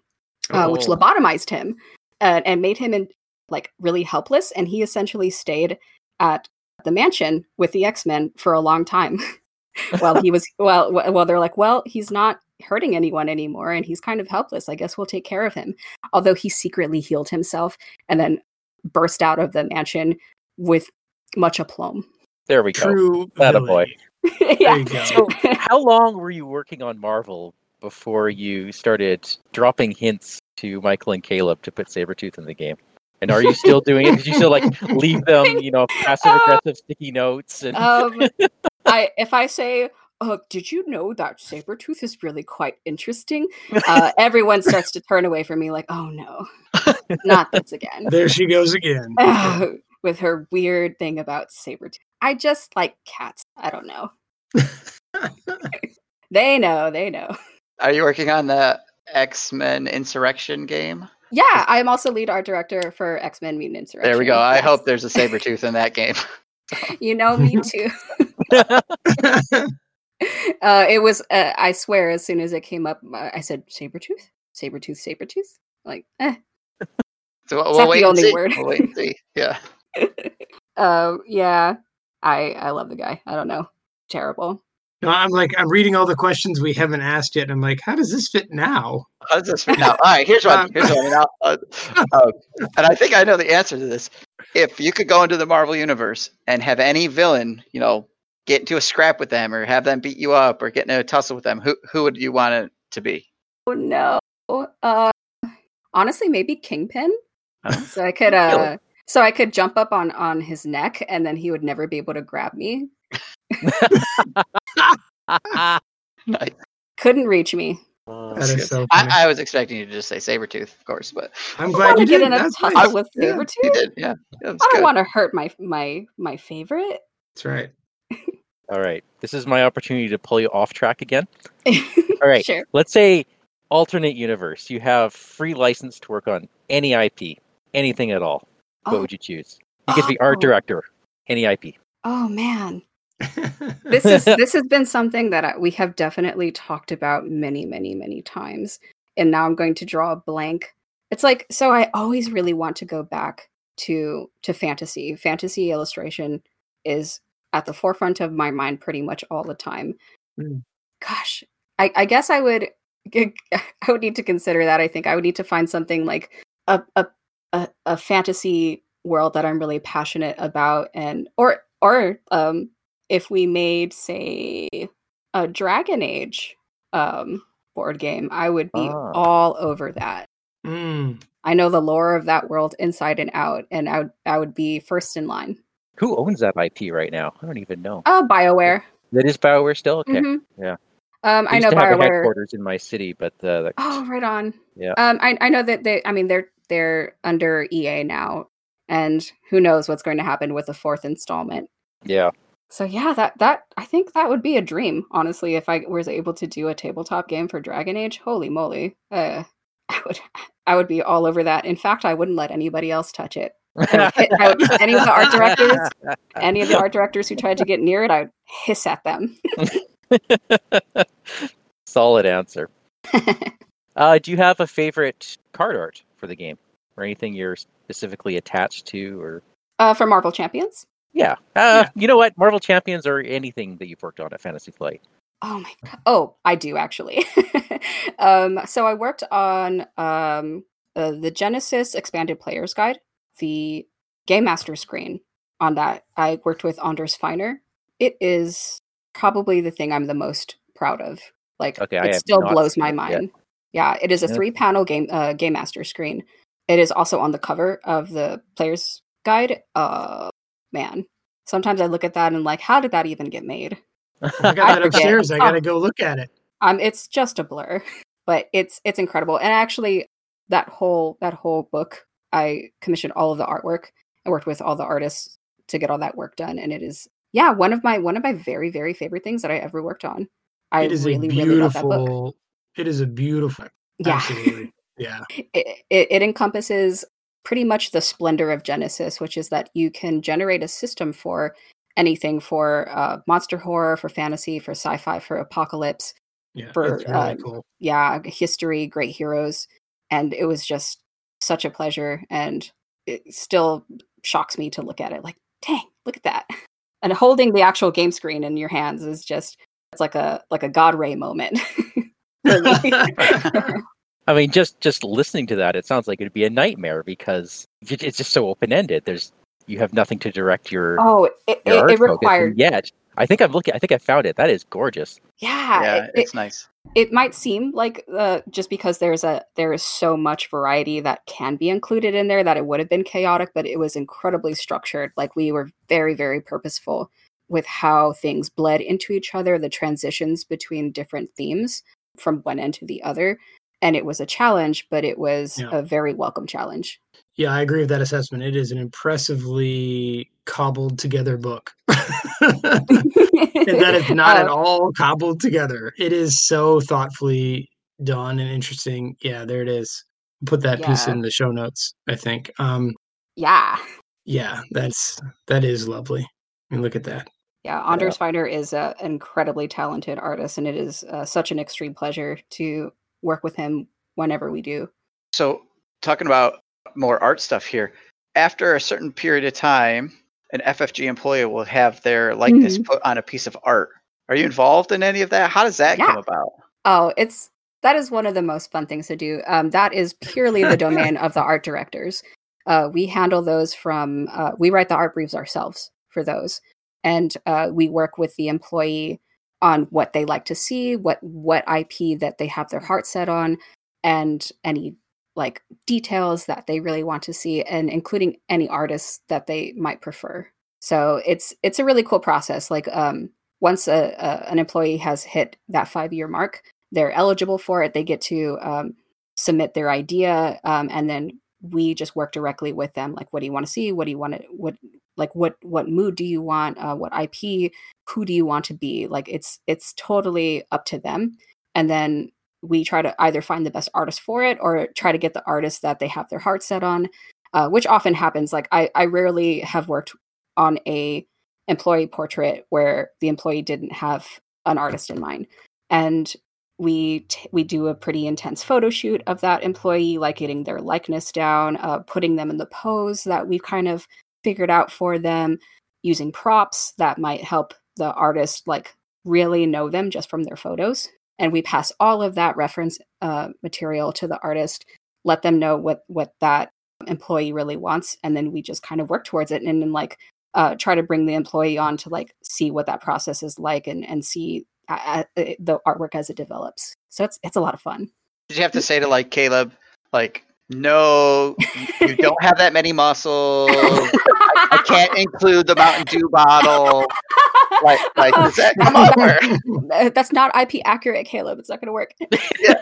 uh, which Oh. lobotomized him uh, and made him in, like really helpless. And he essentially stayed at the mansion with the X Men for a long time. well, he was well. Well, they're like, well, he's not hurting anyone anymore, and he's kind of helpless. I guess we'll take care of him. Although he secretly healed himself and then burst out of the mansion with much aplomb. There we go. True. Atta villain. boy. Yeah. So, how long were you working on Marvel before you started dropping hints to Michael and Caleb to put Sabretooth in the game? And are you still doing it? Did you still like leave them, you know, passive aggressive sticky notes and um, I if I say, "Oh, did you know that Sabretooth is really quite interesting?" Uh, everyone starts to turn away from me, like, "Oh no, not this again." There she goes again. With her weird thing about Sabretooth. I just like cats. I don't know. They know. They know. Are you working on the X Men Insurrection game? Yeah, I'm also lead art director for X Men Mutant Insurrection. There we go. I hope there's a Sabretooth in that game. you know me too. uh, it was. Uh, I swear, as soon as it came up, uh, I said Sabretooth, Sabretooth, Sabretooth. Like, eh. So we'll, It's we'll wait the and only see. word. We'll wait and see. Yeah. Uh, yeah. I I love the guy. I don't know. Terrible. No, I'm like, I'm reading all the questions we haven't asked yet. And I'm like, how does this fit now? How does this fit now? All right, here's one. Here's one. Now, uh, uh, and I think I know the answer to this. If you could go into the Marvel universe and have any villain, you know, get into a scrap with them or have them beat you up or get in a tussle with them, who who would you want it to be? Oh no. Uh, honestly, maybe Kingpin. So I could uh so I could jump up on on his neck and then he would never be able to grab me. Nice. Couldn't reach me. Oh, That is so. I, I was expecting you to just say Sabretooth, of course, but I'm glad you to get did. in a tussle nice. with Yeah, Sabretooth. you did. Yeah, I don't good. want to hurt my my my favorite. That's right. All right. This is my opportunity to pull you off track again. All right. Sure. Let's say alternate universe. You have free license to work on any IP, anything at all. What Oh, would you choose? You get to be art Oh. director, any IP. oh man. This is this has been something that I, we have definitely talked about many many many times and now I'm going to draw a blank. It's like so I always really want to go back to to fantasy. Fantasy illustration is at the forefront of my mind pretty much all the time. Mm. Gosh, I, I guess I would I would need to consider that. I think I would need to find something like a a, a, a fantasy world that I'm really passionate about and or or um if we made say a Dragon Age um board game, I would be Ah. all over that. Mm. I know the lore of that world inside and out, and I would I would be first in line. Who owns that IP right now? I don't even know. Uh Bioware. That is Bioware still? Okay. Mhm. yeah. Um, I know to have a headquarters in my city, but uh, that, Oh, right on. Yeah. Um, I I know that they. I mean, they're they're under EA now, and who knows what's going to happen with the fourth installment. yeah. So yeah, that that I think that would be a dream, honestly, if I was able to do a tabletop game for Dragon Age. Holy moly. Uh I would I would be all over that. In fact, I wouldn't let anybody else touch it. I would hit- I would- any of the art directors? Any of the art directors who tried to get near it, I would hiss at them. Solid answer. Uh, do you have a favorite card art for the game, or anything you're specifically attached to, or uh for Marvel Champions. yeah? Uh, You know what? Marvel Champions or anything that you've worked on at Fantasy Flight. Oh my god. Oh, I do actually. um so I worked on um uh, the Genesys expanded players guide, the game master screen on that. I worked with Anders Finér. It is probably the thing I'm the most proud of. Like Okay, it still blows my it yet. mind. Yeah, it is a Yeah. three panel game uh game master screen. It is also on the cover of the players guide. Uh man. Sometimes I look at that and like how did that even get made? I got I that upstairs. I Oh. gotta go look at it. um it's just a blur but it's it's incredible and actually that whole that whole book i commissioned all of the artwork i worked with all the artists to get all that work done and it is yeah one of my one of my very very favorite things that i ever worked on i it is really a really love that book beautiful. It is a beautiful. yeah Absolutely. Yeah. it, it, it encompasses pretty much the splendor of Genesys, which is that you can generate a system for anything for uh, monster horror, for fantasy, for sci-fi, for apocalypse, Yeah. For, really uh, cool. yeah, history, great heroes, and it was just such a pleasure. And it still shocks me to look at it. Like, dang, look at that! And holding the actual game screen in your hands is just it's like a like a God Ray moment. I mean, just just listening to that, it sounds like it'd be a nightmare because it's just so open ended. There's you have nothing to direct your oh, it, your it, it required yet I think I'm looking. I think I found it. That is gorgeous. yeah, yeah, it- it's it- nice. It might seem like uh, just because there's a there is so much variety that can be included in there that it would have been chaotic but it was incredibly structured like we were very very purposeful with how things bled into each other the transitions between different themes from one end to the other and it was a challenge but it was Yeah. a very welcome challenge Yeah, I agree with that assessment. It is an impressively cobbled together book. and that is not at Uh, all cobbled together. It is so thoughtfully done and interesting. Yeah, there it is. Put that piece in the show notes, I think. Um yeah yeah, that's that is lovely. I mean, look at that. Yeah, Anders Finér is an incredibly talented artist, and it is uh, such an extreme pleasure to work with him whenever we do. So, talking about more art stuff here, after a certain period of time, an FFG employee will have their likeness Mhm. put on a piece of art. Are you involved in any of that? How does that Yeah. come about? Oh, it's that is one of the most fun things to do. Um, that is purely the domain of the art directors. Uh, we handle those from uh, we write the art briefs ourselves for those, and uh, we work with the employee on what they like to see, what what IP that they have their heart set on, and any like details that they really want to see and including any artists that they might prefer. So it's it's a really cool process like um once a, a an employee has hit that five year mark they're eligible for it they get to um, submit their idea um, and then we just work directly with them like what do you want to see? What do you want to what like what what mood do you want? Uh, what ip who do you want to be? Like it's it's totally up to them. And then we try to either find the best artist for it or try to get the artist that they have their heart set on uh, which often happens. Like I, I rarely have worked on a employee portrait where the employee didn't have an artist in mind. And we t- we do a pretty intense photo shoot of that employee like getting their likeness down uh, putting them in the pose that we've kind of figured out for them using props that might help the artist like really know them just from their photos and we pass all of that reference uh, material to the artist let them know what what that employee really wants and then we just kind of work towards it and then like uh, try to bring the employee on to like see what that process is like and and see uh, uh, the artwork as it develops so it's it's a lot of fun Did you have to say to like Caleb, like, no, you don't have that many muscles. I can't include the Mountain Dew bottle. Like, like, does that come over? That's not IP accurate, Caleb. It's not going to work. Yeah,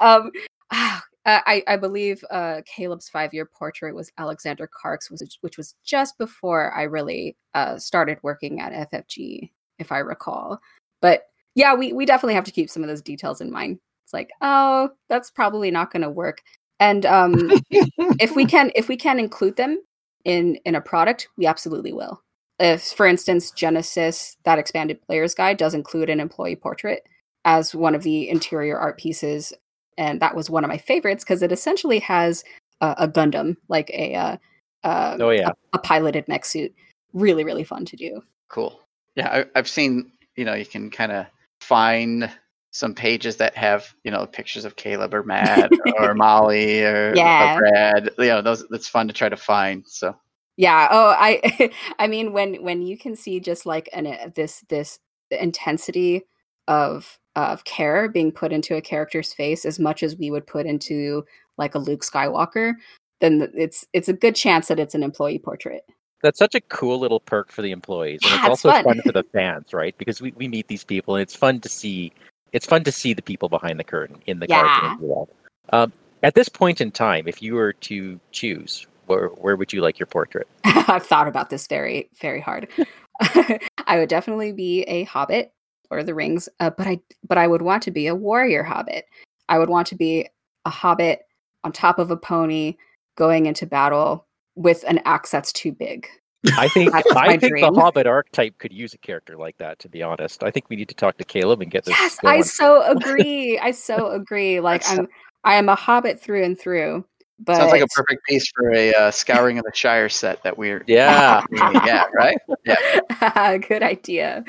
um, ah, I, I believe uh, Caleb's five-year portrait was Alexander Kark's, which was just before I really uh, started working at FFG, if I recall. But yeah, we, we definitely have to keep some of those details in mind. It's like, oh, that's probably not going to work. And um, if we can if we can include them in in a product, we absolutely will. If, for instance, Genesys, that expanded player's guide, does include an employee portrait as one of the interior art pieces, and that was one of my favorites because it essentially has a, a Gundam, like a uh, uh, Oh yeah. a, a piloted mech suit. Really, really fun to do. Cool. Yeah, I, I've seen. You know, you can kind of find some pages that have you know pictures of Caleb or Matt or Molly or, or Yeah. Brad. You know, those that's fun to try to find. So Yeah. Oh, I I mean when when you can see just like an uh, this this intensity of of care being put into a character's face as much as we would put into like a Luke Skywalker, then it's it's a good chance that it's an employee portrait. That's such a cool little perk for the employees, and Yeah, it's it's also fun. fun for the fans, right? Because we, we meet these people, and it's fun to see. It's fun to see the people behind the curtain in the Yeah. world. Um, at this point in time, if you were to choose, where where would you like your portrait? I've thought about this very very hard. I would definitely be a hobbit or the rings, uh, but I but I would want to be a warrior hobbit. I would want to be a hobbit on top of a pony going into battle with an axe that's too big. I think I think the. Hobbit archetype could use a character like that. To be honest, I think we need to talk to Caleb and get this. Yes, I so agree. I so agree. Like I'm I am a hobbit through and through. But sounds like a perfect piece for a uh, scouring of the Shire set that we're Yeah. yeah right yeah good idea.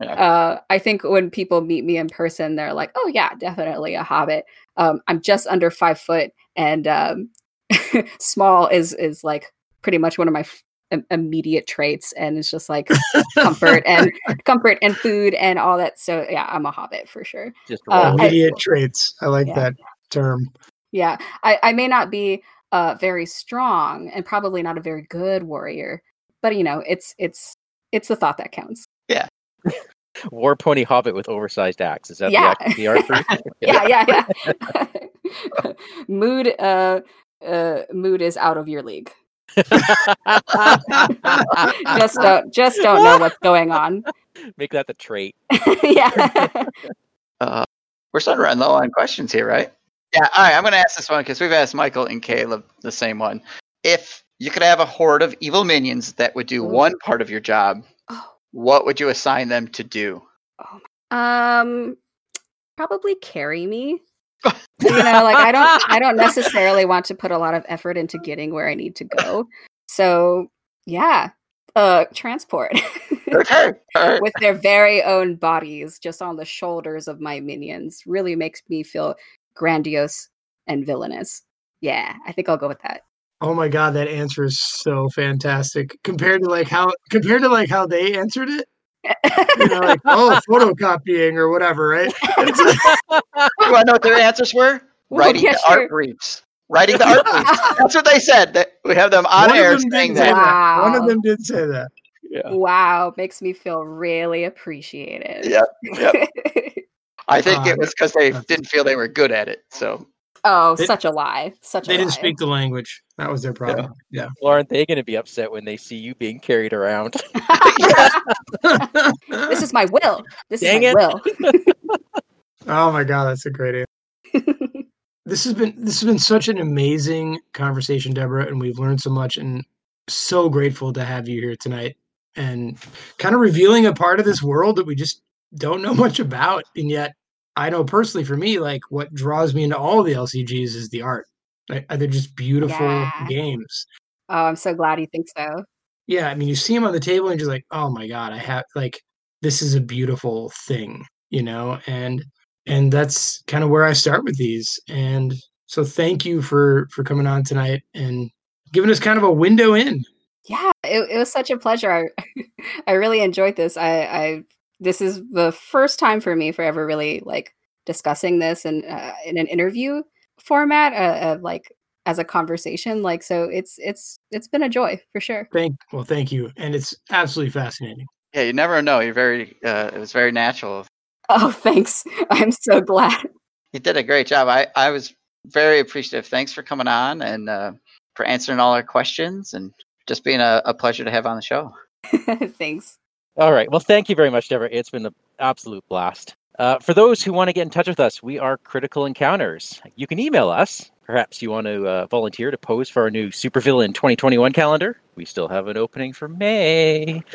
Yeah. Uh, I think when people meet me in person, they're like, "Oh yeah, definitely a hobbit." Um, I'm just under five foot, and um, small is is like pretty much one of my f- immediate traits, and it's just like comfort and comfort and food and all that. So yeah, I'm a hobbit for sure. Just Uh, roll. I- Immediate traits. I like Yeah. that term. Yeah, I, I may not be uh, very strong and probably not a very good warrior, but you know, it's it's it's the thought that counts. Yeah. War pony Hobbit with oversized axe. Is that Yeah. the, act- the art brief? Yeah, yeah, yeah. mood, uh, uh, mood is out of your league. Just don't, just don't know what's going on. Make that the trait. yeah. uh, we're starting to run low on questions here right yeah all right I'm gonna ask this one because we've asked Michael and Caleb the same one if you could have a horde of evil minions that would do Ooh. one part of your job Oh, what would you assign them to do um, probably carry me. you know, like I don't, I don't necessarily want to put a lot of effort into getting where I need to go. So yeah, uh, transport okay all right. with their very own bodies just on the shoulders of my minions really makes me feel grandiose and villainous. Yeah, I think I'll go with that. Oh my god, that answer is so fantastic compared to like how compared to like how they answered it. You know, like oh, photocopying or whatever, right? It's like- you want to know what their answers were Well, writing yeah, the sure. art briefs writing the art briefs. That's what they said. That we have them on One of air them saying did say that. Wow. One of them did say that. Yeah. Wow, makes me feel really appreciated. Yep, yep. I think Uh, it was because they didn't feel they were good at it. So oh, They- such a lie. Such They a didn't lie. speak the language. That was their problem. Yeah. Well, aren't they going to be upset when they see you being carried around? this is my will. This Dang is my will. oh my god, that's a great answer. This has been this has been such an amazing conversation, Deborah, and we've learned so much and so grateful to have you here tonight and kind of revealing a part of this world that we just don't know much about. And yet I know personally for me, like what draws me into all the LCGs is the art. Like, uh, they're just beautiful Yeah. games. oh, I'm so glad you think so. Yeah, I mean, you see them on the table and you're just like, oh my god, I have like this is a beautiful thing, you know, and and that's kind of where I start with these. And so, thank you for for coming on tonight and giving us kind of a window in. Yeah, it, it was such a pleasure. I I really enjoyed this. I, I this is the first time for me for ever really like discussing this and uh, in an interview format, uh, uh, like as a conversation. Like so, it's it's it's been a joy for sure. Thank well, thank you, and it's absolutely fascinating. yeah, you never know. You're very. Uh, it was very natural. Oh, thanks. I'm so glad. You did a great job. I I was very appreciative. Thanks for coming on and uh, for answering all our questions and just being a, a pleasure to have on the show. thanks. All right. Well, thank you very much, Deborah. It's been an absolute blast. Uh, for those who want to get in touch with us, we are Critical Encounters. You can email us. Perhaps you want to uh, volunteer to pose for our new Supervillain 2021 calendar. We still have an opening for May.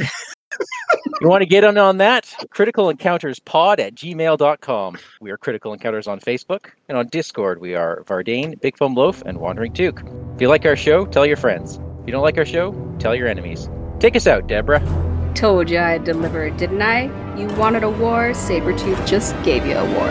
you want to get on on that? Critical Encounters Pod at gmail.com. We are Critical Encounters on Facebook. And on Discord, we are Vardane, Big Foam Loaf, and Wandering Duke. If you like our show, tell your friends. If you don't like our show, tell your enemies. Take us out, Deborah. Told you I'd deliver, didn't I? You wanted a war, Sabretooth just gave you a war.